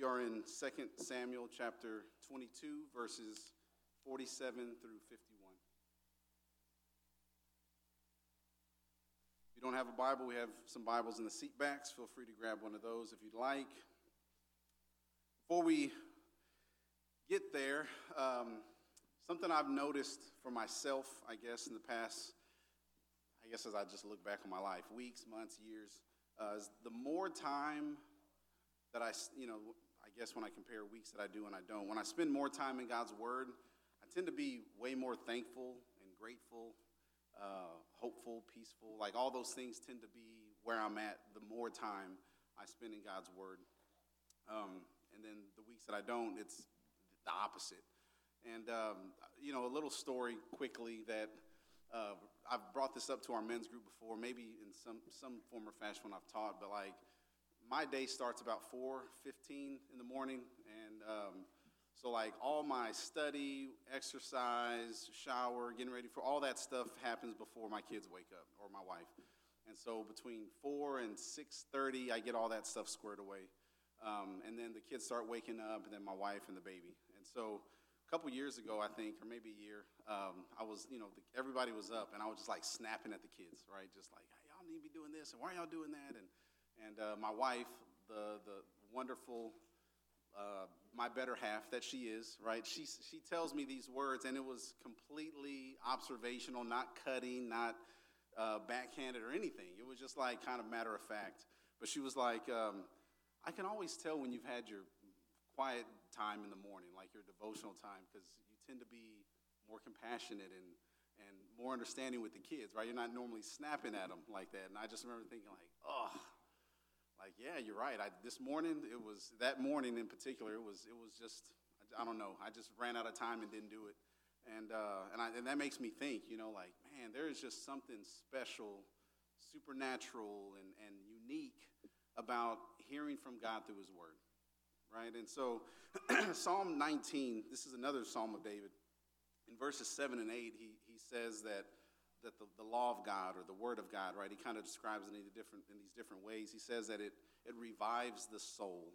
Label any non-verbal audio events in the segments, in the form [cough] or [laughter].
We are in 2 Samuel chapter 22, verses 47 through 51. If you don't have a Bible, we have some Bibles in the seat backs. Feel free to grab one of those if you'd like. Before we get there, um, something I've noticed for myself, I guess, in the past, I guess as I just look back on my life, weeks, months, years, uh, is the more time that I, you know, I guess when I compare weeks that I do and I don't, when I spend more time in God's Word, I tend to be way more thankful and grateful, uh, hopeful, peaceful. Like all those things tend to be where I'm at the more time I spend in God's Word. Um, and then the weeks that I don't, it's the opposite. And, um, you know, a little story quickly that uh, I've brought this up to our men's group before, maybe in some, some form or fashion when I've taught, but like, my day starts about 4.15 in the morning and um, so like all my study exercise shower getting ready for all that stuff happens before my kids wake up or my wife. And so between 4 and 6.30 i get all that stuff squared away. Um, and then the kids start waking up and then my wife and the baby. And so a couple years ago i think or maybe a year um, i was you know the, everybody was up and i was just like snapping at the kids right? Just like y'all need to be doing this and why are y'all doing that? And and uh, my wife, the, the wonderful, uh, my better half that she is, right? She, she tells me these words, and it was completely observational, not cutting, not uh, backhanded or anything. It was just like kind of matter of fact. But she was like, um, I can always tell when you've had your quiet time in the morning, like your devotional time, because you tend to be more compassionate and, and more understanding with the kids, right? You're not normally snapping at them like that. And I just remember thinking, like, oh, like, yeah, you're right. I, this morning, it was that morning in particular. It was it was just I, I don't know. I just ran out of time and didn't do it, and uh, and, I, and that makes me think. You know, like man, there is just something special, supernatural, and and unique about hearing from God through His Word, right? And so, [clears throat] Psalm 19. This is another Psalm of David. In verses seven and eight, he he says that that the, the law of God or the word of God, right? He kind of describes it in, different, in these different ways. He says that it, it revives the soul,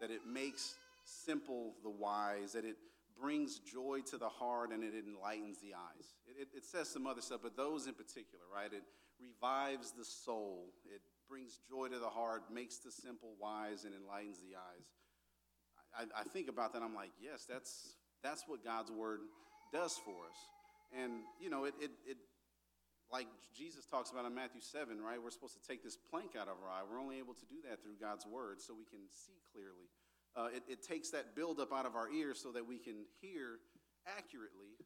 that it makes simple the wise, that it brings joy to the heart and it enlightens the eyes. It, it, it says some other stuff, but those in particular, right? It revives the soul, it brings joy to the heart, makes the simple wise, and enlightens the eyes. I, I think about that, I'm like, yes, that's, that's what God's word does for us. And, you know, it, it, it like Jesus talks about in Matthew 7, right? We're supposed to take this plank out of our eye. We're only able to do that through God's word so we can see clearly. Uh, it, it, takes that buildup out of our ears so that we can hear accurately.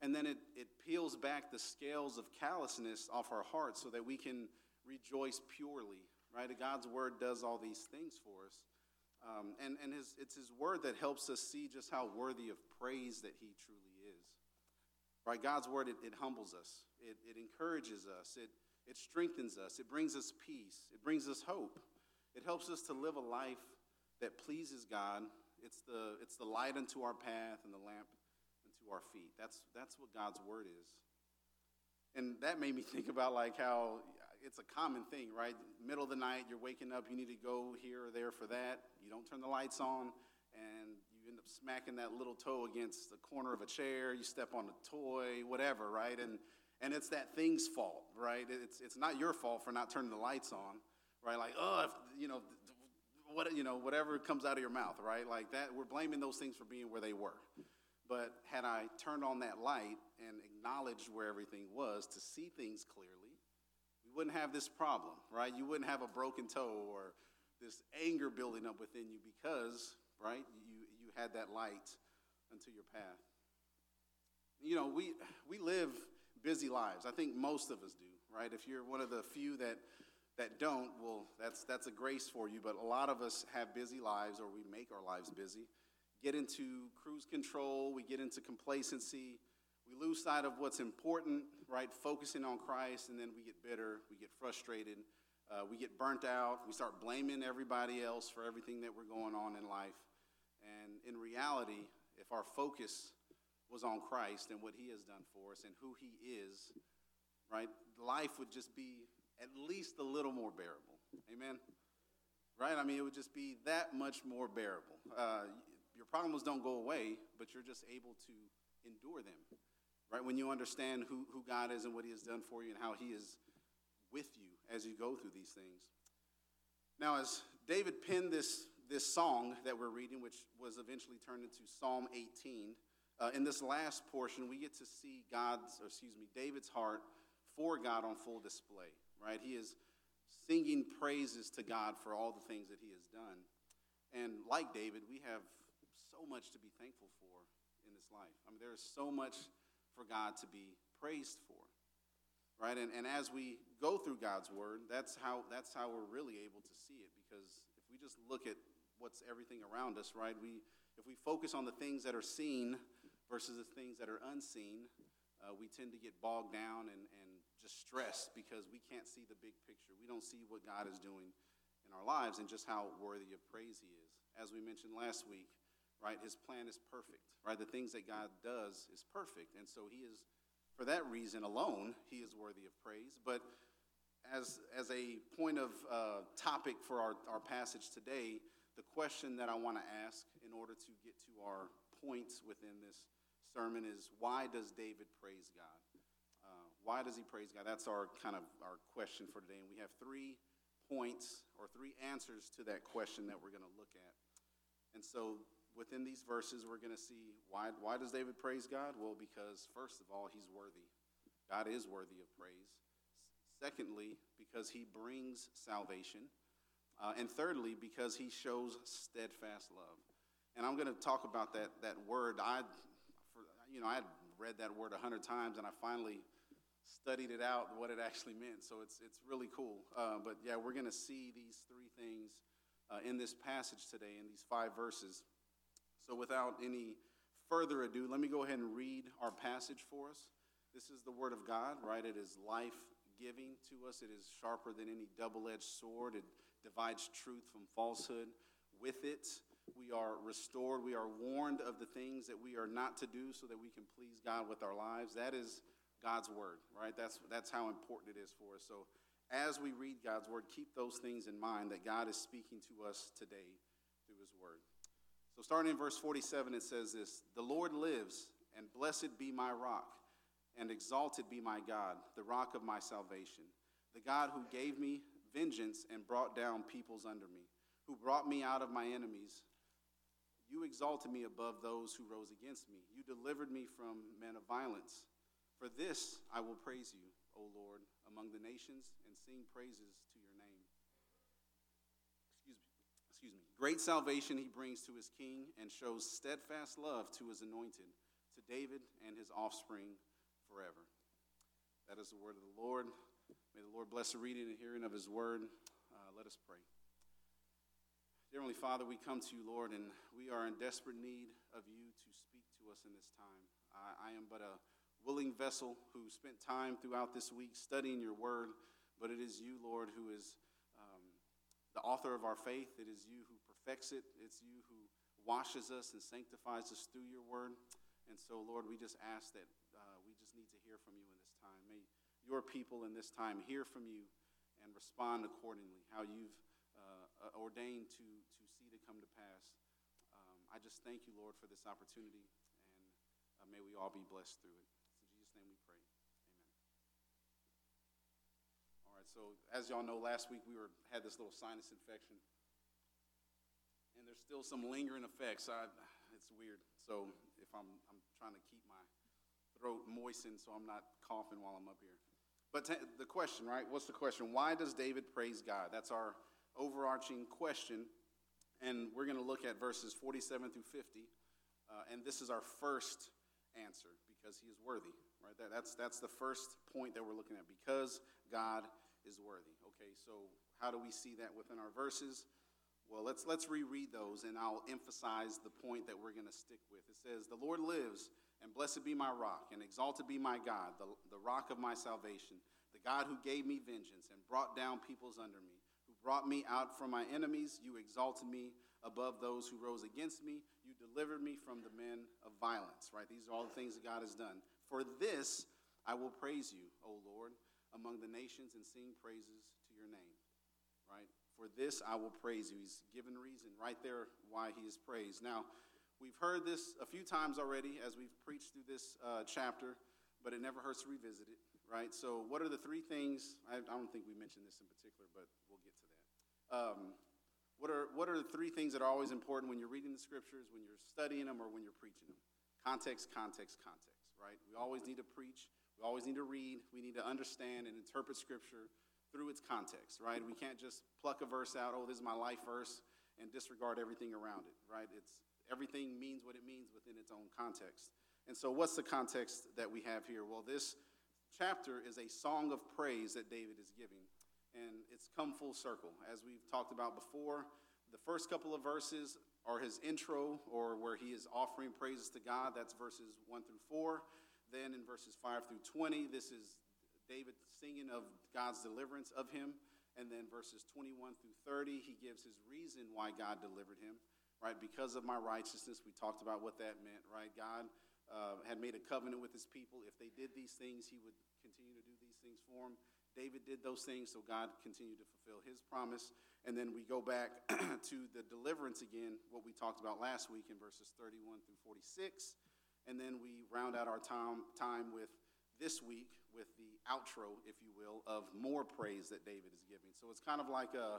And then it, it peels back the scales of callousness off our hearts so that we can rejoice purely, right? God's word does all these things for us. Um, and and his, it's his word that helps us see just how worthy of praise that he truly is. Right? God's word, it, it humbles us, it, it encourages us, it, it strengthens us, it brings us peace, it brings us hope. It helps us to live a life that pleases God. It's the, it's the light unto our path and the lamp unto our feet. That's, that's what God's word is. And that made me [laughs] think about like how it's a common thing, right? Middle of the night, you're waking up, you need to go here or there for that. You don't turn the lights on, and you end up smacking that little toe against the corner of a chair, you step on a toy, whatever, right? And, and it's that thing's fault, right? It's, it's not your fault for not turning the lights on, right? Like, oh, if, you know, what, you know, whatever comes out of your mouth, right? Like that, we're blaming those things for being where they were. But had I turned on that light and acknowledged where everything was to see things clearly, we wouldn't have this problem, right? You wouldn't have a broken toe or this anger building up within you because, right, you, you had that light unto your path. You know, we, we live busy lives. I think most of us do, right? If you're one of the few that, that don't, well, that's, that's a grace for you. But a lot of us have busy lives or we make our lives busy. Get into cruise control, we get into complacency, we lose sight of what's important, right? Focusing on Christ, and then we get bitter, we get frustrated, uh, we get burnt out, we start blaming everybody else for everything that we're going on in life. And in reality, if our focus was on Christ and what he has done for us and who he is, right, life would just be at least a little more bearable. Amen? right? I mean, it would just be that much more bearable. Uh, your problems don't go away, but you're just able to endure them, right? When you understand who, who God is and what He has done for you and how He is with you as you go through these things. Now, as David penned this, this song that we're reading, which was eventually turned into Psalm 18, uh, in this last portion, we get to see God's, or excuse me, David's heart for God on full display, right? He is singing praises to God for all the things that he has done. And like David, we have so much to be thankful for in this life. I mean, there is so much for God to be praised for, right? And, and as we go through God's word, that's how, that's how we're really able to see it. Because if we just look at what's everything around us, right? We, if we focus on the things that are seen versus the things that are unseen, uh, we tend to get bogged down and, and just stressed because we can't see the big picture. We don't see what God is doing in our lives and just how worthy of praise He is. As we mentioned last week, right, His plan is perfect, right? The things that God does is perfect. And so He is, for that reason alone, He is worthy of praise. But as, as a point of uh, topic for our, our passage today, the question that I want to ask in order to get to our points within this sermon is why does David praise God? Why does he praise God? That's our kind of our question for today. And we have three points or three answers to that question that we're going to look at. And so within these verses, we're going to see why, why does David praise God? Well, because first of all, he's worthy. God is worthy of praise. Secondly, because he brings salvation. Uh, and thirdly, because he shows steadfast love. And I'm going to talk about that, that word. I, you know, I had read that word a hundred times, and I finally studied it out what it [laughs] actually meant. So it's, it's really cool. Uh, but yeah, we're going to see these three things uh, in this passage today, in these five verses. So without any further ado, let me go ahead and read our passage for us. This is the Word of God, right? It is life giving to us, it is sharper than any double edged sword. It divides truth from falsehood. With it, we are restored. We are warned of the things that we are not to do so that we can please God with our lives. That is God's word, right? That's, that's how important it is for us. So as we read God's word, keep those things in mind that God is speaking to us today through his word. So starting in verse 47, it says this The Lord lives, and blessed be my rock, and exalted be my God, the rock of my salvation, the God who gave me vengeance and brought down peoples under me, who brought me out of my enemies. You exalted me above those who rose against me. You delivered me from men of violence. For this I will praise you, O Lord, among the nations, and sing praises to your name. Excuse me. Excuse me. Great salvation he brings to his king and shows steadfast love to his anointed, to David and his offspring forever. That is the word of the Lord. May the Lord bless the reading and hearing of his word. Uh, let us pray. Dear Heavenly Father, we come to you, Lord, and we are in desperate need of you to speak to us in this time. I, I am but a willing vessel who spent time throughout this week studying your word, but it is you, Lord, who is um, the author of our faith. It is you who perfects it. It's you who washes us and sanctifies us through your word. And so, Lord, we just ask that uh, we just need to hear from you in this time. May your people in this time hear from you and respond accordingly, how you've uh, ordained to, to see to come to pass. Um, I just thank you, Lord, for this opportunity, and uh, may we all be blessed through it. It's in Jesus' name we pray. Amen. All right, so as y'all know, last week we were had this little sinus infection, and there's still some lingering effects. I, it's weird. So if I'm I'm trying to keep my throat moistened so I'm not coughing while I'm up here. But t- the question, right? What's the question? Why does David praise God? That's our overarching question, and we're going to look at verses 47 through 50. Uh, and this is our first answer because he is worthy, right? That, that's, that's the first point that we're looking at because God is worthy. Okay, so how do we see that within our verses? Well, let's, let's reread those and I'll emphasize the point that we're going to stick with. It says, The Lord lives, and blessed be my rock, and exalted be my God, the, the rock of my salvation, the God who gave me vengeance and brought down peoples under me, brought me out from my enemies. You exalted me above those who rose against me. You delivered me from the men of violence, right? These are all the things that God has done. For this I will praise you, O Lord among the nations and sing praises to your name. Right? For this I will praise you. He's given reason right there why he is praised. Now, we've heard this a few times already as we've preached through this uh, chapter, but it never hurts to revisit it, right? So, what are the three things? I, I don't think we mentioned this in particular, but we'll get to that. Um, what are, what are the three things that are always important when you're reading the scriptures, when you're studying them, or when you're preaching them? Context, context, context, right? We always need to preach, we always need to read, we need to understand and interpret scripture through its context, right? We can't just pluck a verse out, oh, this is my life verse, and disregard everything around it, right? It's everything means what it means within its own context. And so, what's the context that we have here? Well, this chapter is a song of praise that David is giving, and it's come full circle. As we've talked about before, the first couple of verses are his intro, or where he is offering praises to God. That's verses 1 through 4. Then in verses 5 through 20, this is David singing of God's deliverance of him. And then verses 21 through 30, he gives his reason why God delivered him, right? Because of my righteousness. We talked about what that meant, right? God uh, had made a covenant with his people. If they did these things, he would continue to do these things for them. David did those things, so God continued to fulfill his promise. And then we go back [clears throat] to the deliverance again, what we talked about last week in verses 31 through 46. And then we round out our time, time with this week with the outro, if you will, of more praise that David is giving. So it's kind of like a,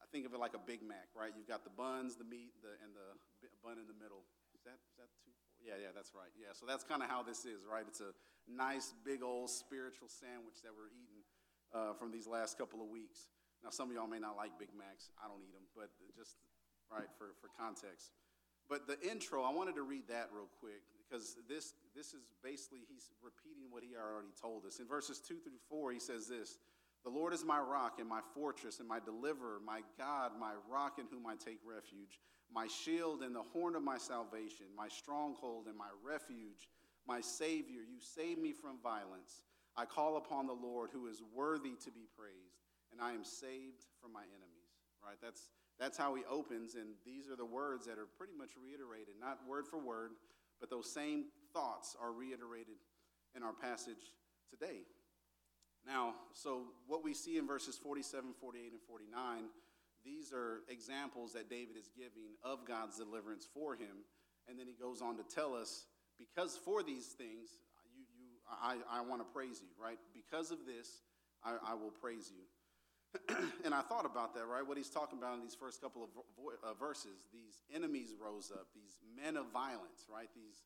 I think of it like a Big Mac, right? You've got the buns, the meat, the, and the bun in the middle. Is that, is that two? Yeah, yeah, that's right. Yeah, so that's kind of how this is, right? It's a nice, big old spiritual sandwich that we're eating uh, from these last couple of weeks. Now, some of y'all may not like Big Macs. I don't eat them, but just, right, for, for context. But the intro, I wanted to read that real quick because this, this is basically, he's repeating what he already told us. In verses 2 through 4, he says this The Lord is my rock and my fortress and my deliverer, my God, my rock in whom I take refuge, my shield and the horn of my salvation, my stronghold and my refuge, my Savior. You save me from violence. I call upon the Lord who is worthy to be praised, and I am saved from my enemies. Right? That's, that's how he opens, and these are the words that are pretty much reiterated, not word for word, but those same thoughts are reiterated in our passage today. Now, so what we see in verses 47, 48, and 49, these are examples that David is giving of God's deliverance for him. And then he goes on to tell us, because for these things, I, I want to praise you, right? Because of this, I, I will praise you. [clears throat] and I thought about that, right? What he's talking about in these first couple of uh, verses. These enemies rose up, these men of violence, right? These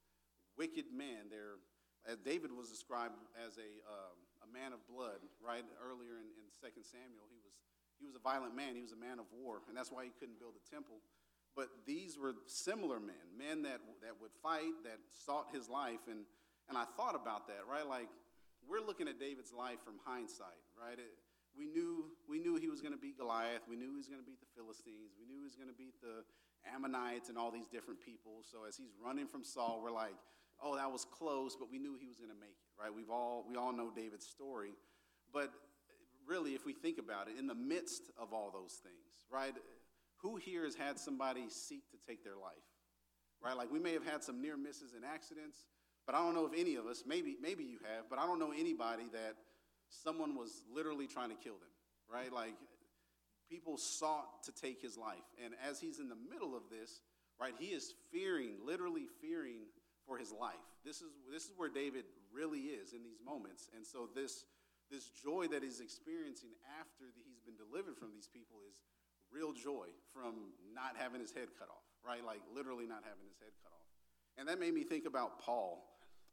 wicked men. They're, as David was described as a, um, a man of blood, right? Earlier in, in 2 Samuel, he was, he was a violent man. He was a man of war, and that's why he couldn't build a temple. But these were similar men, men that, that would fight, that sought his life. And, and I thought about that, right? Like, we're looking at David's life from hindsight, right? It, we knew, we knew he was going to beat Goliath. We knew he was going to beat the Philistines. We knew he was going to beat the Ammonites and all these different people. So as he's running from Saul, we're like, oh, that was close, but we knew he was going to make it, right? We've all, we all know David's story. But really, if we think about it, in the midst of all those things, right? Who here has had somebody seek to take their life? Right? Like we may have had some near misses and accidents, but I don't know if any of us, maybe, maybe you have, but I don't know anybody that someone was literally trying to kill them, right? Like people sought to take his life. And as he's in the middle of this, right, he is fearing, literally fearing for his life. This is, this is where David really is in these moments. And so this, this joy that he's experiencing after he's been delivered from these people is real joy from not having his head cut off, right? Like literally not having his head cut off. And that made me think about Paul.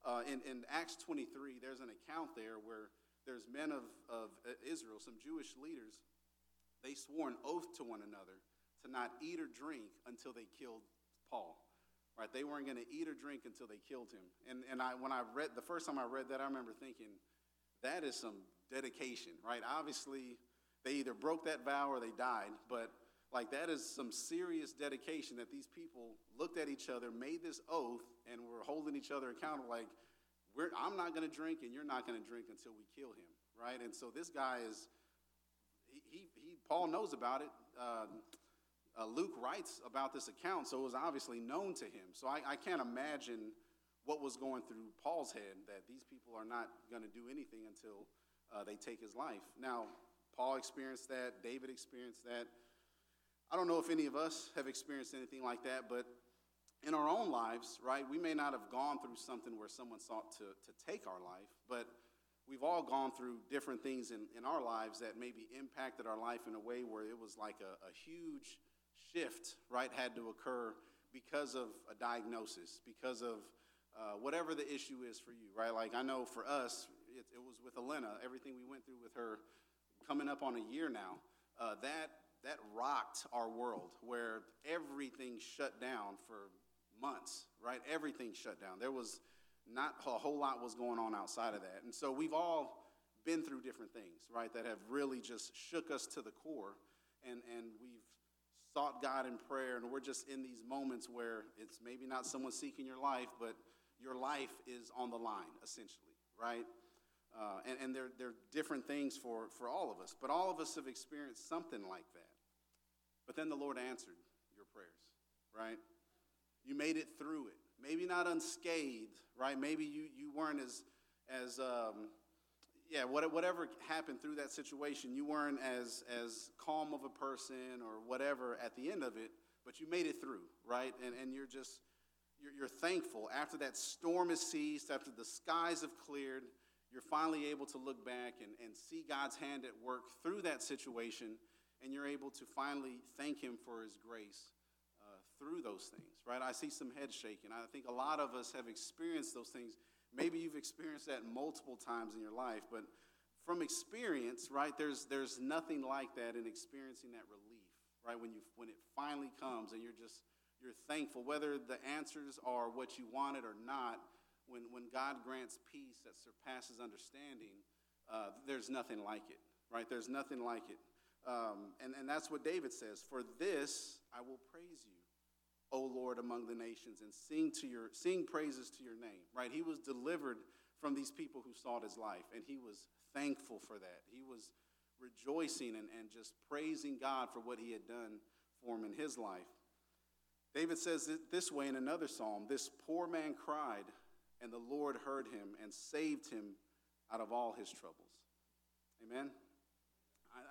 Uh, in, in Acts 23, there's an account there where there's men of, of Israel, some Jewish leaders, they swore an oath to one another to not eat or drink until they killed Paul. Right? They weren't going to eat or drink until they killed him. And, and I, when I read, the first time I read that, I remember thinking, that is some dedication, right? Obviously, they either broke that vow or they died, but like that is some serious dedication that these people looked at each other, made this oath, and were holding each other accountable. Like, I'm not going to drink and you're not going to drink until we kill him, right? And so this guy is, he, he, he Paul knows about it. Uh, uh, Luke writes about this account, so it was obviously known to him. So I, I can't imagine what was going through Paul's head that these people are not going to do anything until uh, they take his life. Now, Paul experienced that, David experienced that. I don't know if any of us have experienced anything like that, but in our own lives, right, we may not have gone through something where someone sought to, to take our life, but we've all gone through different things in, in our lives that maybe impacted our life in a way where it was like a, a huge shift, right, had to occur because of a diagnosis, because of uh, whatever the issue is for you, right? Like I know for us, it, it, was with Elena, everything we went through with her coming up on a year now, uh, that, that rocked our world where everything shut down for months, right? Everything shut down. There was not a whole lot was going on outside of that. And so we've all been through different things, right, that have really just shook us to the core. And, and we've sought God in prayer, and we're just in these moments where it's maybe not someone seeking your life, but your life is on the line, essentially, right? Uh, and and there, there are different things for, for all of us, but all of us have experienced something like that. But then the Lord answered your prayers, right? You made it through it. Maybe not unscathed, right? Maybe you, you weren't as, as um, yeah, whatever happened through that situation, you weren't as, as calm of a person or whatever at the end of it, but you made it through, right? And, and you're just, you're, you're thankful. After that storm has ceased, after the skies have cleared, you're finally able to look back and, and see God's hand at work through that situation, and you're able to finally thank Him for His grace uh, through those things, right? I see some heads shaking. I think a lot of us have experienced those things. Maybe you've experienced that multiple times in your life, but from experience, right, there's, there's nothing like that in experiencing that relief, right? When, you, when it finally comes and you're just, you're thankful, whether the answers are what you wanted or not, when, when God grants peace that surpasses understanding, uh, there's nothing like it, right? There's nothing like it. Um, and, and that's what David says For this I will praise you, O Lord, among the nations, and sing, to your, sing praises to your name, right? He was delivered from these people who sought his life, and he was thankful for that. He was rejoicing and, and just praising God for what he had done for him in his life. David says it this way in another psalm This poor man cried, and the Lord heard him and saved him out of all his troubles. Amen?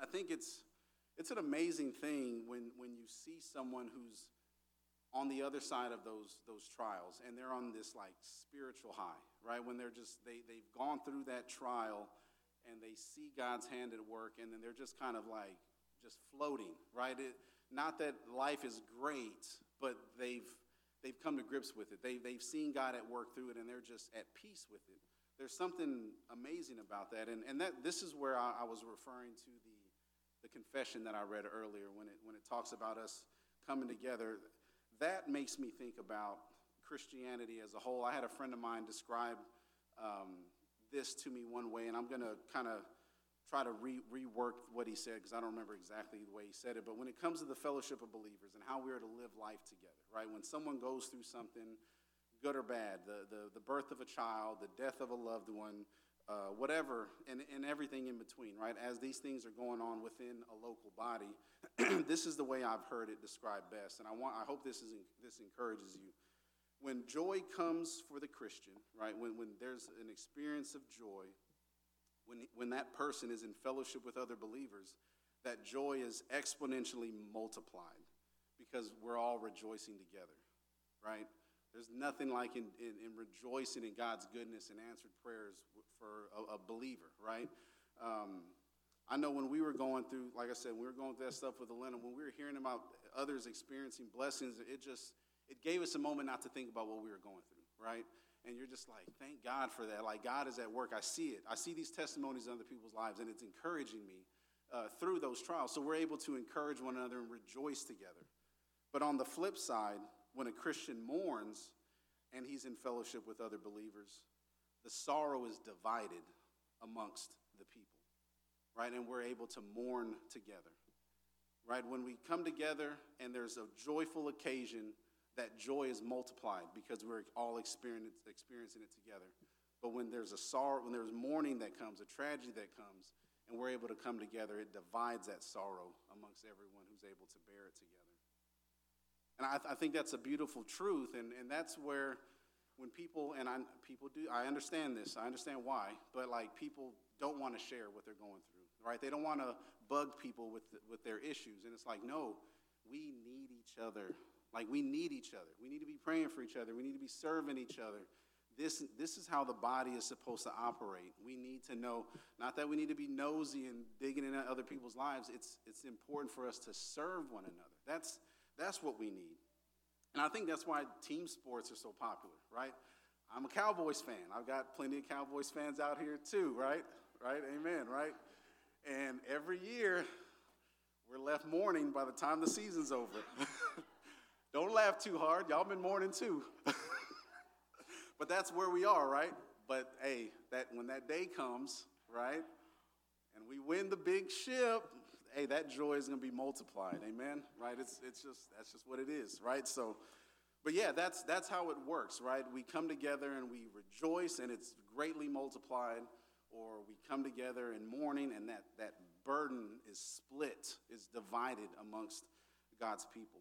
I, think it's, it's an amazing thing when, when you see someone who's on the other side of those, those trials and they're on this like spiritual high, right? When they're just, they, they've gone through that trial and they see God's hand at work and then they're just kind of like just floating, right? It, not that life is great, but they've they've come to grips with it. They, they've seen God at work through it, and they're just at peace with it. There's something amazing about that. And, and that, this is where I, I was referring to the, the confession that I read earlier when it, when it talks about us coming together. That makes me think about Christianity as a whole. I had a friend of mine describe um, this to me one way, and I'm going to kind of try to re- rework what he said because I don't remember exactly the way he said it. But when it comes to the fellowship of believers and how we are to live life together, right? When someone goes through something, good or bad, the, the, the birth of a child, the death of a loved one, uh, whatever, and, and everything in between, right? As these things are going on within a local body, [clears throat] this is the way I've heard it described best. And I, want, I hope this, is, this encourages you. When joy comes for the Christian, right? When, when there's an experience of joy, when, when that person is in fellowship with other believers, that joy is exponentially multiplied because we're all rejoicing together, right? There's nothing like in, in, in rejoicing in God's goodness and answered prayers for a, a believer, right? Um, I know when we were going through, like I said, we were going through that stuff with Elena, when we were hearing about others experiencing blessings, it just, it gave us a moment not to think about what we were going through, right? and you're just like, thank God for that. Like, God is at work. I see it. I see these testimonies in other people's lives, and it's encouraging me uh, through those trials. So we're able to encourage one another and rejoice together. But on the flip side, when a Christian mourns and he's in fellowship with other believers, the sorrow is divided amongst the people, right? And we're able to mourn together, right? When we come together and there's a joyful occasion, that joy is multiplied because we're all experiencing it together. But when there's a sorrow, when there's mourning that comes, a tragedy that comes, and we're able to come together, it divides that sorrow amongst everyone who's able to bear it together. And I, I think that's a beautiful truth, and, and that's where when people, and I, people do, I understand this, I understand why, but like people don't want to share what they're going through, right? They don't want to bug people with, with their issues. And it's like, no, we need each other. Like we need each other. We need to be praying for each other. We need to be serving each other. This, this is how the body is supposed to operate. We need to know, not that we need to be nosy and digging into other people's lives. It's, it's important for us to serve one another. That's, that's what we need. And I think that's why team sports are so popular, right? I'm a Cowboys fan. I've got plenty of Cowboys fans out here too, right? Right? Amen, right? And every year, we're left mourning by the time the season's over. [laughs] Don't laugh too hard. Y'all been mourning too. [laughs] but that's where we are, right? But hey, that when that day comes, right? And we win the big ship, hey, that joy is going to be multiplied. Amen. Right? It's it's just that's just what it is, right? So but yeah, that's that's how it works, right? We come together and we rejoice and it's greatly multiplied or we come together in mourning and that that burden is split, is divided amongst God's people.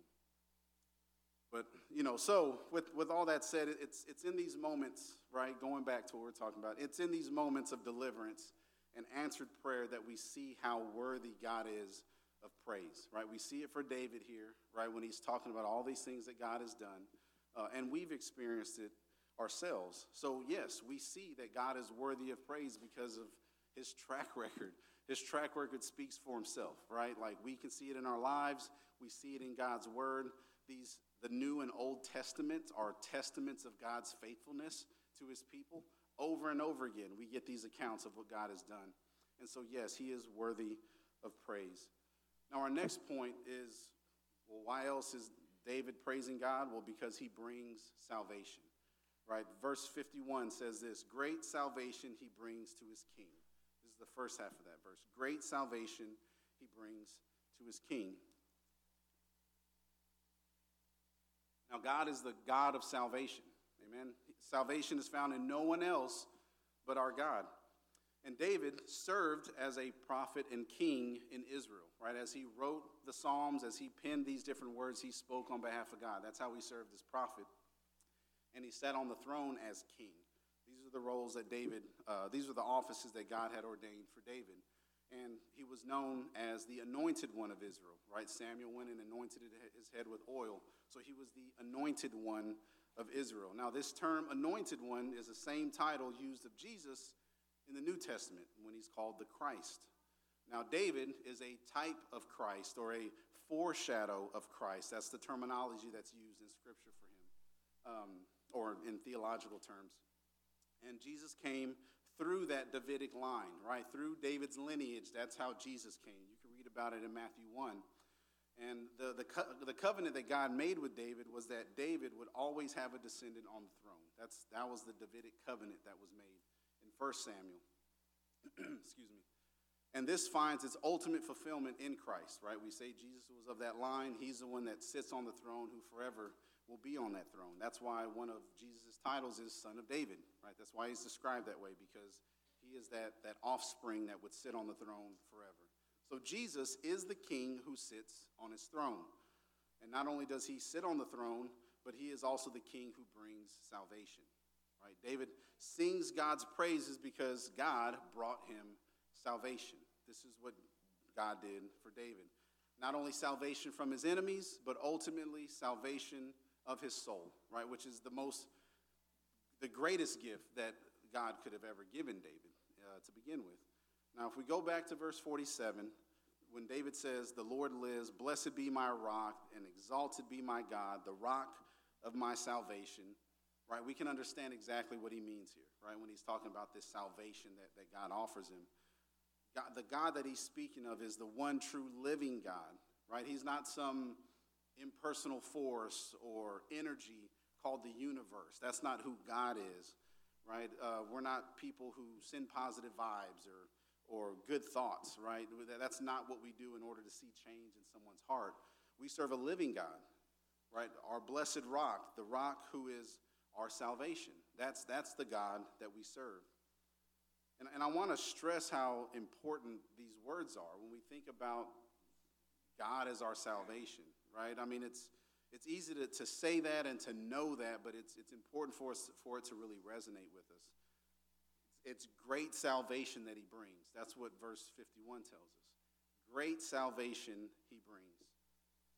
But you know, so with, with all that said, it's it's in these moments, right? Going back to what we're talking about, it's in these moments of deliverance and answered prayer that we see how worthy God is of praise, right? We see it for David here, right? When he's talking about all these things that God has done, uh, and we've experienced it ourselves. So yes, we see that God is worthy of praise because of his track [laughs] record. His track record speaks for himself, right? Like we can see it in our lives, we see it in God's word. These the New and Old Testaments are testaments of God's faithfulness to his people. Over and over again, we get these accounts of what God has done. And so, yes, he is worthy of praise. Now, our next point is well, why else is David praising God? Well, because he brings salvation, right? Verse 51 says this Great salvation he brings to his king. This is the first half of that verse. Great salvation he brings to his king. Now, God is the God of salvation. Amen. Salvation is found in no one else but our God. And David served as a prophet and king in Israel, right? As he wrote the Psalms, as he penned these different words, he spoke on behalf of God. That's how he served as prophet. And he sat on the throne as king. These are the roles that David, uh, these are the offices that God had ordained for David. And he was known as the anointed one of Israel, right? Samuel went and anointed his head with oil. So he was the anointed one of Israel. Now, this term anointed one is the same title used of Jesus in the New Testament when he's called the Christ. Now, David is a type of Christ or a foreshadow of Christ. That's the terminology that's used in Scripture for him, um, or in theological terms. And Jesus came through that Davidic line, right? Through David's lineage. That's how Jesus came. You can read about it in Matthew 1. And the, the, co- the covenant that God made with David was that David would always have a descendant on the throne. That's, that was the Davidic covenant that was made. In 1 Samuel. [clears throat] Excuse me. And this finds its ultimate fulfillment in Christ, right? We say Jesus was of that line. He's the one that sits on the throne who forever will be on that throne. That's why one of Jesus' titles is Son of David, right? That's why he's described that way, because he is that, that offspring that would sit on the throne forever. So Jesus is the king who sits on his throne. And not only does he sit on the throne, but he is also the king who brings salvation. Right? David sings God's praises because God brought him salvation. This is what God did for David. Not only salvation from his enemies, but ultimately salvation of his soul, right? Which is the most, the greatest gift that God could have ever given David uh, to begin with. Now, if we go back to verse 47, when David says, The Lord lives, blessed be my rock, and exalted be my God, the rock of my salvation right? We can understand exactly what he means here, right? When he's talking about this salvation that, that God offers him. God, the God that he's speaking of is the one true living God, right? He's not some impersonal force or energy called the universe. That's not who God is, right? Uh, we're not people who send positive vibes or, or good thoughts, right? That's not what we do in order to see change in someone's heart. We serve a living God, right? Our blessed rock, the rock who is our salvation. That's, that's the God that we serve. And, and I want to stress how important these words are when we think about God as our salvation, right? I mean, it's, it's easy to, to say that and to know that, but it's, it's important for, us, for it to really resonate with us. It's, great salvation that he brings. That's what verse 51 tells us. Great salvation he brings.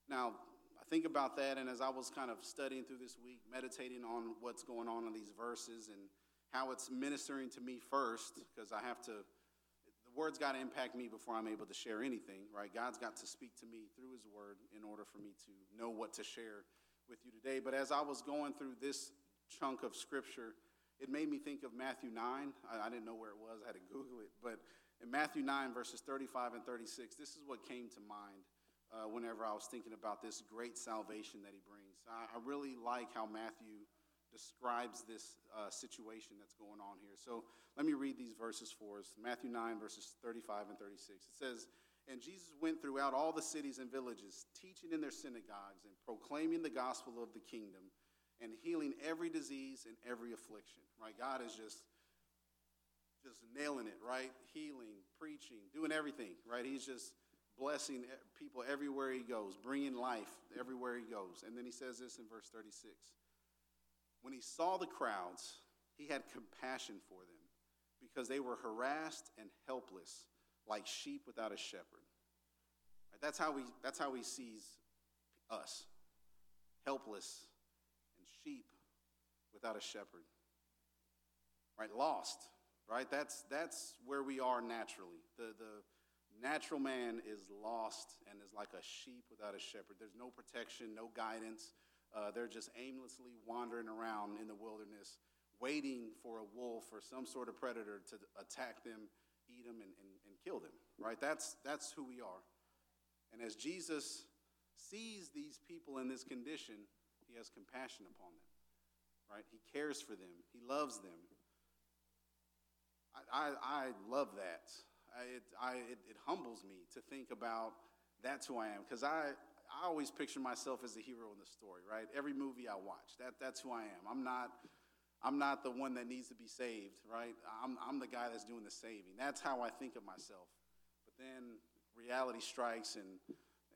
Now, I think about that, and as I was kind of studying through this week, meditating on what's going on in these verses and how it's ministering to me first, because I have to, the word's got to impact me before I'm able to share anything, right? God's got to speak to me through his word in order for me to know what to share with you today. But as I was going through this chunk of scripture, it made me think of Matthew 9. I, I didn't know where it was, I had to Google it. But in Matthew 9, verses 35 and 36, this is what came to mind uh, whenever I was thinking about this great salvation that he brings. I, I really like how Matthew describes this uh, situation that's going on here. So let me read these verses for us Matthew 9, verses 35 and 36. It says, And Jesus went throughout all the cities and villages, teaching in their synagogues and proclaiming the gospel of the kingdom and healing every disease and every affliction. Right? God is just just nailing it, right? Healing, preaching, doing everything, right? He's just blessing people everywhere he goes, bringing life everywhere he goes. And then he says this in verse 36 when he saw the crowds, he had compassion for them because they were harassed and helpless, like sheep without a shepherd. Right? That's, how he, that's how he sees us helpless sheep without a shepherd. Right? Lost. Right? That's, that's where we are naturally. The, the natural man is lost and is like a sheep without a shepherd. There's no protection, no guidance. Uh, they're just aimlessly wandering around in the wilderness, waiting for a wolf or some sort of predator to attack them, eat them, and, and, and kill them, right? That's, that's who we are. And as Jesus sees these people in this condition, he has compassion upon them, right? He cares for them, he loves them. I, I, I love that. I, it, I, it, it humbles me to think about that's who I am because I, I always picture myself as the hero in the story, right? Every movie I watch, that, that's who I am. I'm not, I'm not the one that needs to be saved, right? I'm, I'm the guy that's doing the saving. That's how I think of myself. But then reality strikes and,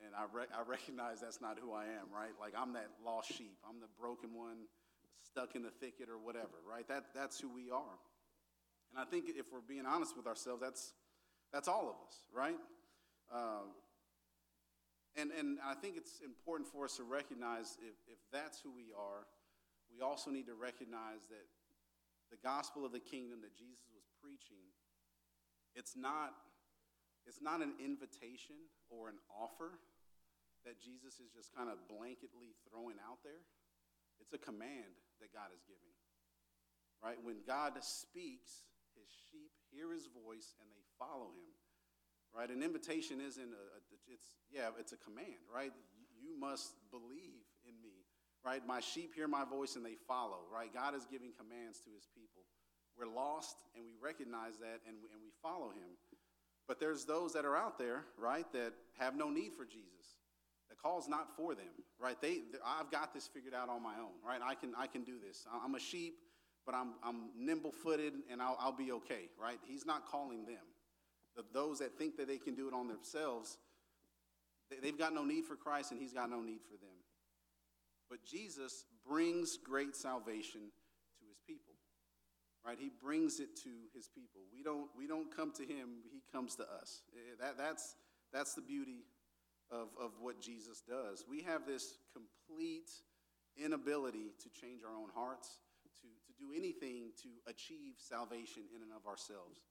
and I, re- I recognize that's not who I am, right? Like I'm that lost sheep. I'm the broken one stuck in the thicket or whatever, right? That, that's who we are. And I think if we're being honest with ourselves, that's, that's all of us, right? Uh, and, and I think it's important for us to recognize if, if that's who we are, we also need to recognize that the gospel of the kingdom that Jesus was preaching, it's not, it's not an invitation or an offer that Jesus is just kind of blanketly throwing out there. It's a command that God is giving. Right? When God speaks, his sheep hear his voice and they follow him right? An invitation isn't a, it's, yeah, it's a command, right? You must believe in me, right? My sheep hear my voice and they follow, right? God is giving commands to his people. We're lost and we recognize that and we, and we follow him. But there's those that are out there, right, that have no need for Jesus. The call's not for them, right? They, I've got this figured out on my own, right? I can, I can do this. I'm a sheep, but I'm, I'm nimble-footed and I'll, I'll be okay, right? He's not calling them those that think that they can do it on themselves, they've got no need for Christ and he's got no need for them. But Jesus brings great salvation. Right? He brings it to his people. We don't, we don't come to him, he comes to us. Eh, that, that's, that's the beauty of, of what Jesus does. We have this complete inability to change our own hearts, to, to do anything to achieve salvation in and of ourselves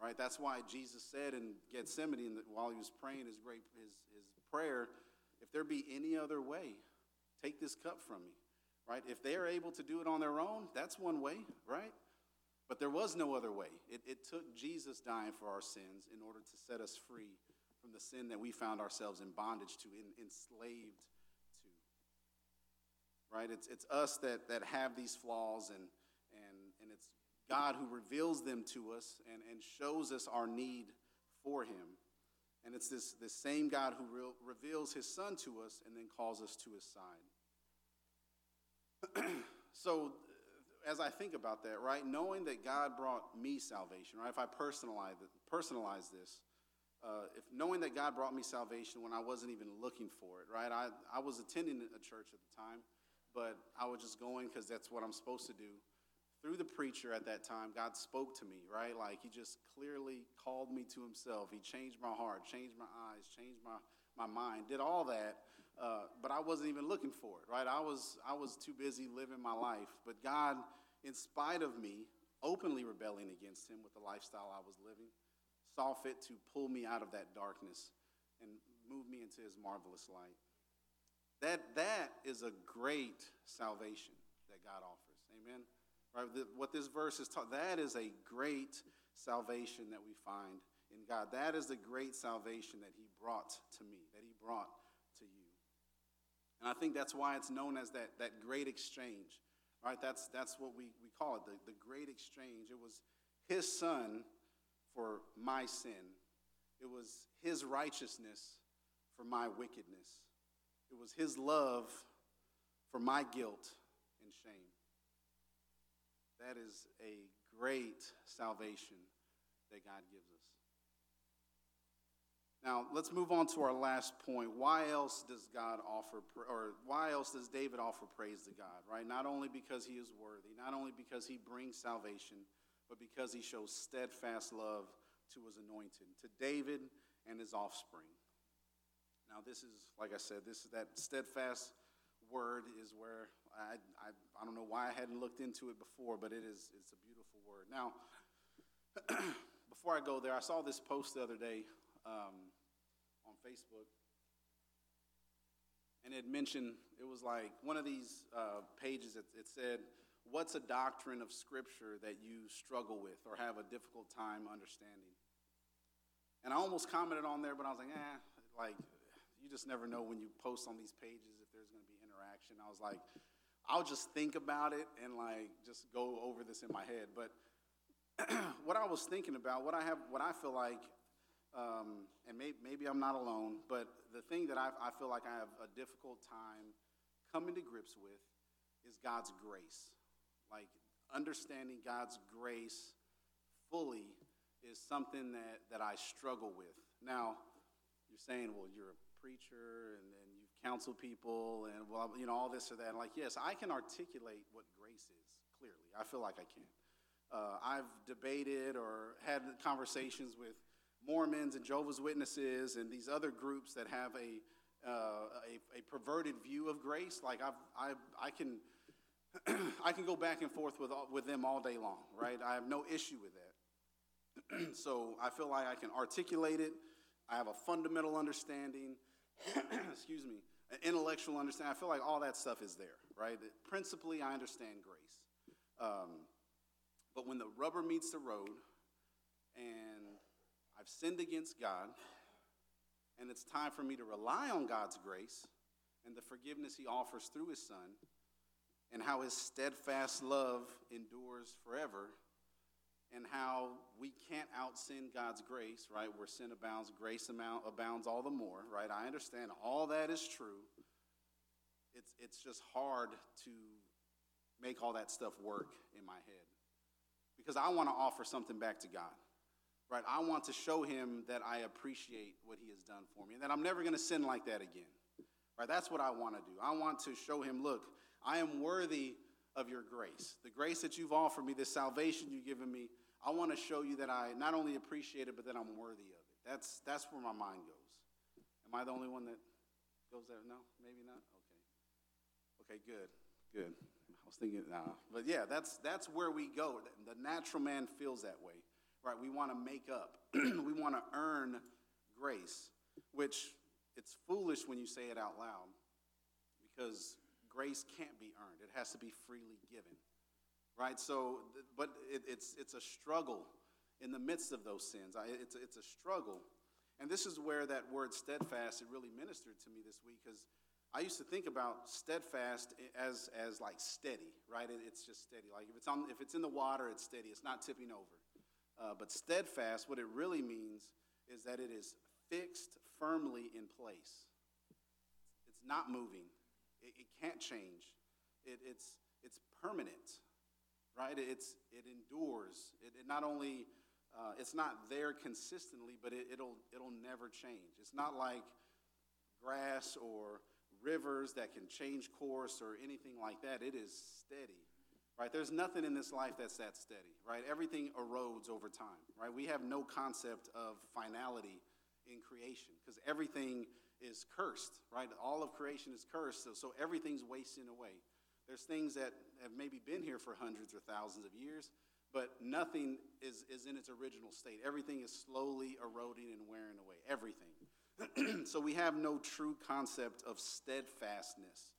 right? That's why Jesus said in Gethsemane, while he was praying his great his, his prayer, if there be any other way, take this cup from me, right? If they are able to do it on their own, that's one way, right? But there was no other way. It, it took Jesus dying for our sins in order to set us free from the sin that we found ourselves in bondage to, in, enslaved to. Right? It's, it's us that, that have these flaws and, and, and it's God who reveals them to us and, and shows us our need for Him. And it's this, this same God who re- reveals His Son to us and then calls us to His side. [clears throat] so, as I think about that, right, knowing that God brought me salvation, right, if I personalize, personalize this, uh, if knowing that God brought me salvation when I wasn't even looking for it, right, I, I was attending a church at the time, but I was just going because that's what I'm supposed to do through the preacher at that time, God spoke to me, right? Like he just clearly called me to himself. He changed my heart, changed my eyes, changed my, my mind, did all that Uh, but I wasn't even looking for it, right? I was, I was too busy living my life. But God, in spite of me openly rebelling against Him with the lifestyle I was living, saw fit to pull me out of that darkness and move me into His marvelous light. That, that is a great salvation that God offers. Amen? Right? The, what this verse is taught, that is a great salvation that we find in God. That is the great salvation that He brought to me, that He brought and I think that's why it's known as that, that great exchange, right? That's, that's what we, we call it, the, the great exchange. It was his son for my sin, it was his righteousness for my wickedness, it was his love for my guilt and shame. That is a great salvation that God gives us. Now, let's move on to our last point. Why else does God offer, or why else does David offer praise to God, right? Not only because he is worthy, not only because he brings salvation, but because he shows steadfast love to his anointed, to David and his offspring. Now, this is, like I said, this is that steadfast word is where I, I, I don't know why I hadn't looked into it before, but it is it's a beautiful word. Now, [clears throat] before I go there, I saw this post the other day um, on Facebook, and it mentioned it was like one of these uh, pages. It, it said, "What's a doctrine of Scripture that you struggle with or have a difficult time understanding?" And I almost commented on there, but I was like, "Eh, like you just never know when you post on these pages if there's going to be interaction." I was like, "I'll just think about it and like just go over this in my head." But [clears throat] what I was thinking about, what I have, what I feel like um, and may, maybe I'm not alone, but the thing that I, I feel like I have a difficult time coming to grips with is God's grace. Like understanding God's grace fully is something that, that I struggle with. Now, you're saying, well, you're a preacher and then you've counseled people and, well, you know, all this or that. And like, yes, I can articulate what grace is clearly. I feel like I can. Uh, I've debated or had conversations with Mormons and Jehovah's Witnesses and these other groups that have a, uh, a, a, perverted view of grace, like I've, I, I can, [clears throat] I can go back and forth with, with them all day long, right? I have no issue with that. [clears throat] so I feel like I can articulate it. I have a fundamental understanding, [clears throat] excuse me, an intellectual understanding. I feel like all that stuff is there, right? Principally, I understand grace. Um, but when the rubber meets the road and I've sinned against God, and it's time for me to rely on God's grace and the forgiveness He offers through His Son, and how His steadfast love endures forever, and how we can't out sin God's grace, right? Where sin abounds, grace amount abounds all the more, right? I understand all that is true. It's, it's just hard to make all that stuff work in my head because I want to offer something back to God right? I want to show him that I appreciate what he has done for me and that I'm never going to sin like that again, right? That's what I want to do. I want to show him, look, I am worthy of your grace. The grace that you've offered me, the salvation you've given me, I want to show you that I not only appreciate it, but that I'm worthy of it. That's, that's where my mind goes. Am I the only one that goes there? No, maybe not? Okay. Okay, good, good. I was thinking, nah. But yeah, that's, that's where we go. The natural man feels that way right? We want to make up, [clears throat] we want to earn grace, which it's foolish when you say it out loud because grace can't be earned, it has to be freely given, right? So, but it, it's, it's a struggle in the midst of those sins. I, it's, it's a struggle. And this is where that word steadfast, it really ministered to me this week because I used to think about steadfast as, as like steady, right? It, it's just steady. Like if it's, on, if it's in the water, it's steady. It's not tipping over. Uh, but steadfast, what it really means is that it is fixed firmly in place. It's not moving. It, it can't change. It, it's, it's permanent, right? It's, it endures. It, it not only, uh, it's not there consistently, but it, it'll, it'll never change. It's not like grass or rivers that can change course or anything like that. It is steady right? There's nothing in this life that's that steady, right? Everything erodes over time, right? We have no concept of finality in creation because everything is cursed, right? All of creation is cursed, so, so everything's wasting away. There's things that have maybe been here for hundreds or thousands of years, but nothing is, is in its original state. Everything is slowly eroding and wearing away. Everything. [clears throat] so we have no true concept of steadfastness.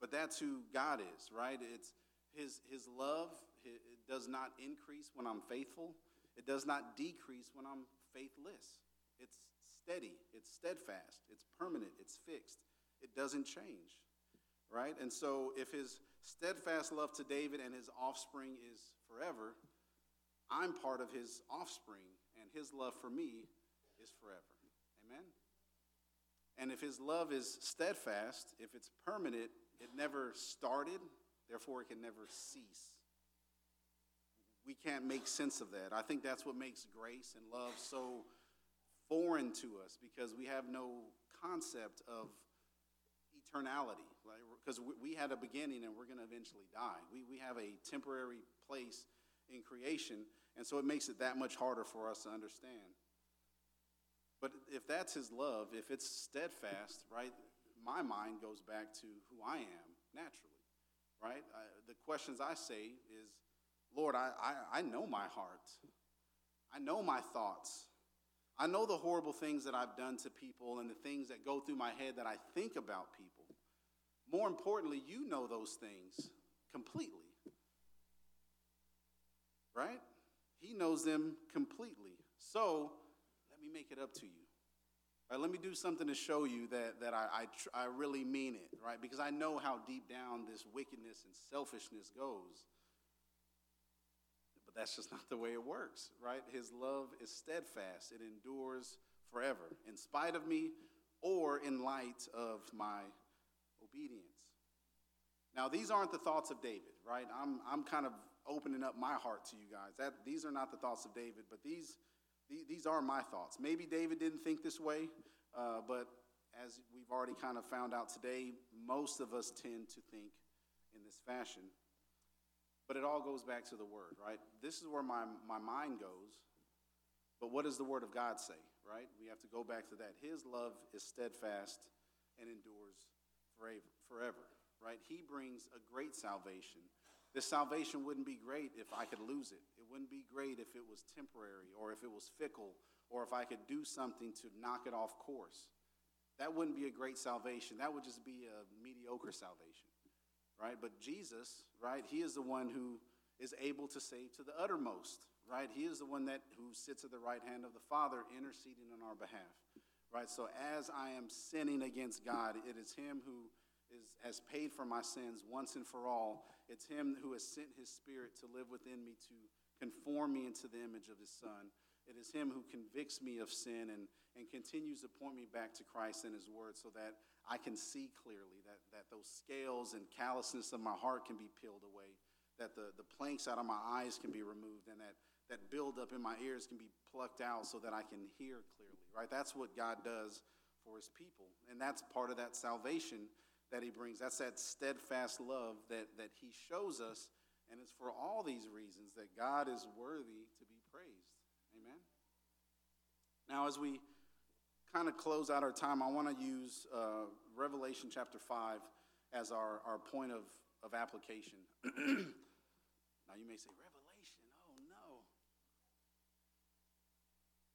But that's who God is, right? It's his, his love it does not increase when I'm faithful. It does not decrease when I'm faithless. It's steady, it's steadfast, it's permanent, it's fixed. It doesn't change, right? And so if his steadfast love to David and his offspring is forever, I'm part of his offspring, and his love for me is forever. Amen? And if his love is steadfast, if it's permanent, it never started, therefore it can never cease we can't make sense of that. I think that's what makes grace and love so foreign to us because we have no concept of eternality. Because we had a beginning and we're going to eventually die. We, we have a temporary place in creation, and so it makes it that much harder for us to understand. But if that's his love, if it's steadfast, right, my mind goes back to who I am naturally, right? I, the questions I say is, Lord, I, I, I know my heart. I know my thoughts. I know the horrible things that I've done to people and the things that go through my head that I think about people. More importantly, you know those things completely. Right? He knows them completely. So let me make it up to you. Right, let me do something to show you that, that I, I, tr- I really mean it, right? Because I know how deep down this wickedness and selfishness goes. But that's just [laughs] not the way it works, right? His love is steadfast, it endures forever, in spite of me or in light of my obedience. Now, these aren't the thoughts of David, right? I'm, I'm kind of opening up my heart to you guys. That, these are not the thoughts of David, but these, these, are my thoughts. Maybe David didn't think this way, uh, but as we've already kind of found out today, most of us tend to think in this fashion. But it all goes back to the Word, right? This is where my, my mind goes. But what does the Word of God say, right? We have to go back to that. His love is steadfast and endures forever, forever right? He brings a great salvation. This salvation wouldn't be great if I could lose it. It wouldn't be great if it was temporary or if it was fickle or if I could do something to knock it off course. That wouldn't be a great salvation. That would just be a mediocre salvation right? But Jesus, right, he is the one who is able to save to the uttermost, right? He is the one that who sits at the right hand of the Father interceding on our behalf. Right? So as I am sinning against God, it is him who is, has paid for my sins once and for all. It's him who has sent his spirit to live within me to conform me into the image of his son. It is him who convicts me of sin and, and continues to point me back to Christ and his word so that I can see clearly, that, that those scales and callousness of my heart can be peeled away, that the, the planks out of my eyes can be removed, and that, that buildup in my ears can be plucked out so that I can hear clearly, right? That's what God does for his people. And that's part of that salvation that he brings. That's that steadfast love that, that he shows us. And it's for all these reasons that God is worthy to be praised. Amen. Now, as we kind of close out our time, I want to use uh, Revelation chapter 5 as our, our point of, of application. [clears throat] now, you may say, Revelation? Oh, no.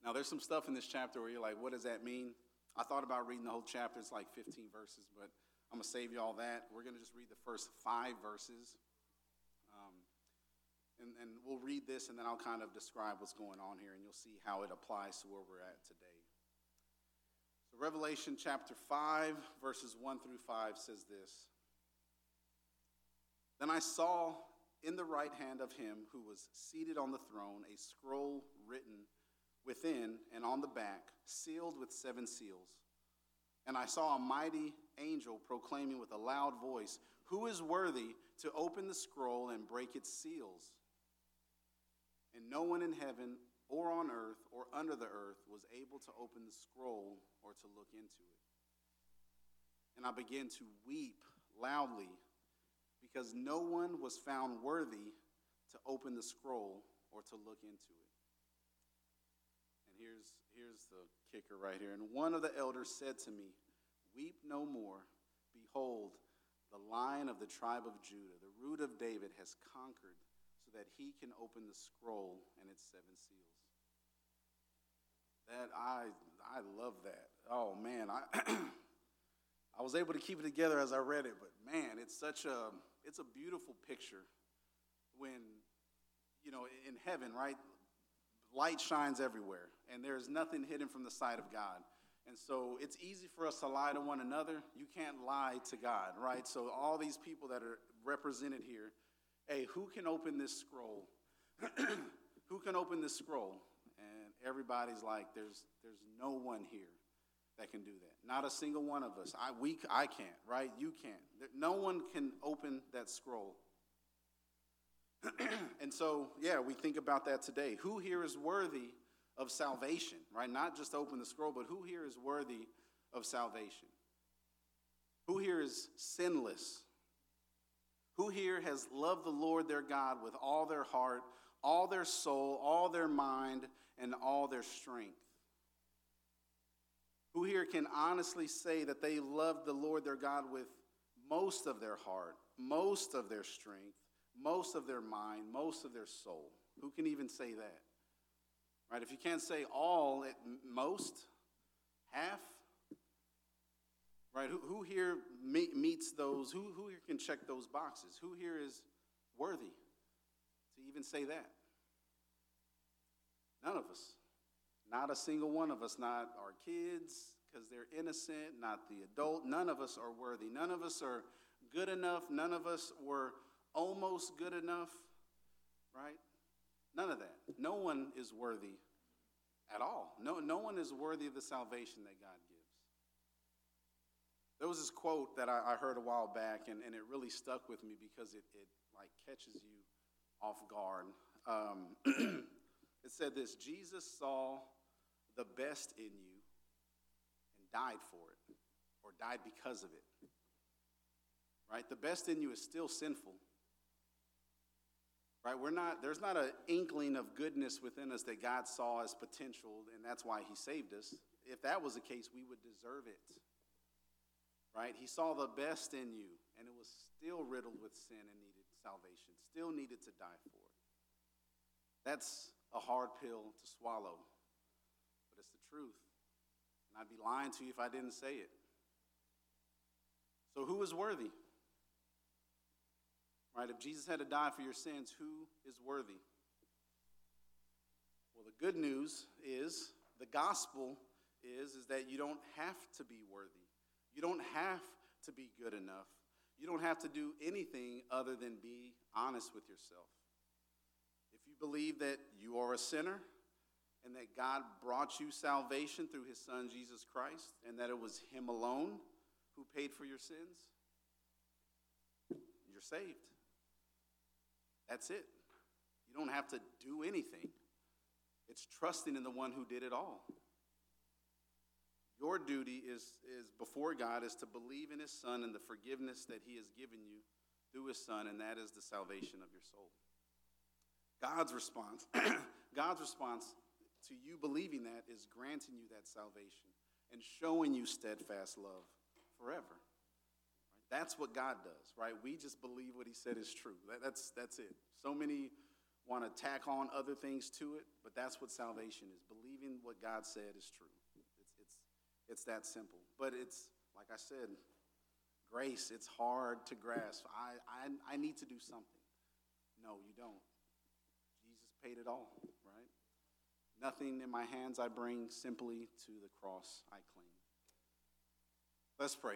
Now, there's some stuff in this chapter where you're like, what does that mean? I thought about reading the whole chapter. It's like 15 verses, but I'm going to save you all that. We're going to just read the first five verses. Um, and, and we'll read this, and then I'll kind of describe what's going on here, and you'll see how it applies to where we're at today. So, Revelation chapter 5, verses 1 through 5 says this Then I saw in the right hand of him who was seated on the throne a scroll written within and on the back, sealed with seven seals. And I saw a mighty angel proclaiming with a loud voice, Who is worthy to open the scroll and break its seals? And no one in heaven or on earth or under the earth was able to open the scroll or to look into it. And I began to weep loudly because no one was found worthy to open the scroll or to look into it. And here's, here's the kicker right here. And one of the elders said to me, Weep no more. Behold, the lion of the tribe of Judah, the root of David, has conquered so that he can open the scroll and its seven seals. That I I love that. Oh man, I [clears throat] I was able to keep it together as I read it, but man, it's such a it's a beautiful picture when you know in heaven, right? Light shines everywhere, and there's nothing hidden from the sight of God. And so it's easy for us to lie to one another. You can't lie to God, right? So all these people that are represented here, hey, who can open this scroll? [clears throat] who can open this scroll? And everybody's like, there's there's no one here that can do that. Not a single one of us. I we I can't, right? You can't. No one can open that scroll. [clears throat] and so, yeah, we think about that today. Who here is worthy of salvation, right? Not just open the scroll, but who here is worthy of salvation? Who here is sinless? Who here has loved the Lord their God with all their heart, all their soul, all their mind, and all their strength? Who here can honestly say that they love the Lord their God with most of their heart, most of their strength, most of their mind, most of their soul? Who can even say that? Right? If you can't say all, at most, half, right? Who, who here meets those? Who, who here can check those boxes? Who here is worthy to even say that? None of us. Not a single one of us, not our kids, because they're innocent, not the adult. None of us are worthy. None of us are good enough. None of us were almost good enough, right? None of that. No one is worthy at all. No, no one is worthy of the salvation that God gives. There was this quote that I, I heard a while back, and, and it really stuck with me because it, it like catches you off guard. Um, [clears throat] it said this Jesus saw the best in you and died for it, or died because of it. Right? The best in you is still sinful right? We're not there's not an inkling of goodness within us that god saw as potential and that's why he saved us. If that was the case we would deserve it right? He saw the best in you and it was still riddled with sin and needed salvation still needed to die for it. That's a hard pill to swallow but it's the truth. And i'd be lying to you if i didn't say it. So who is worthy Right? If Jesus had to die for your sins, who is worthy? Well, the good news is, the gospel is, is that you don't have to be worthy. You don't have to be good enough. You don't have to do anything other than be honest with yourself. If you believe that you are a sinner and that God brought you salvation through his son Jesus Christ and that it was him alone who paid for your sins, you're saved. That's it. You don't have to do anything. It's trusting in the one who did it all. Your duty is, is before God is to believe in his son and the forgiveness that he has given you through his son, and that is the salvation of your soul. God's response, [clears throat] God's response to you believing that is granting you that salvation and showing you steadfast love forever. That's what God does, right? We just believe what He said is true. That, that's, that's it. So many want to tack on other things to it, but that's what salvation is believing what God said is true. It's, it's, it's that simple. But it's, like I said, grace, it's hard to grasp. I, I, I need to do something. No, you don't. Jesus paid it all, right? Nothing in my hands I bring, simply to the cross I cling. Let's pray.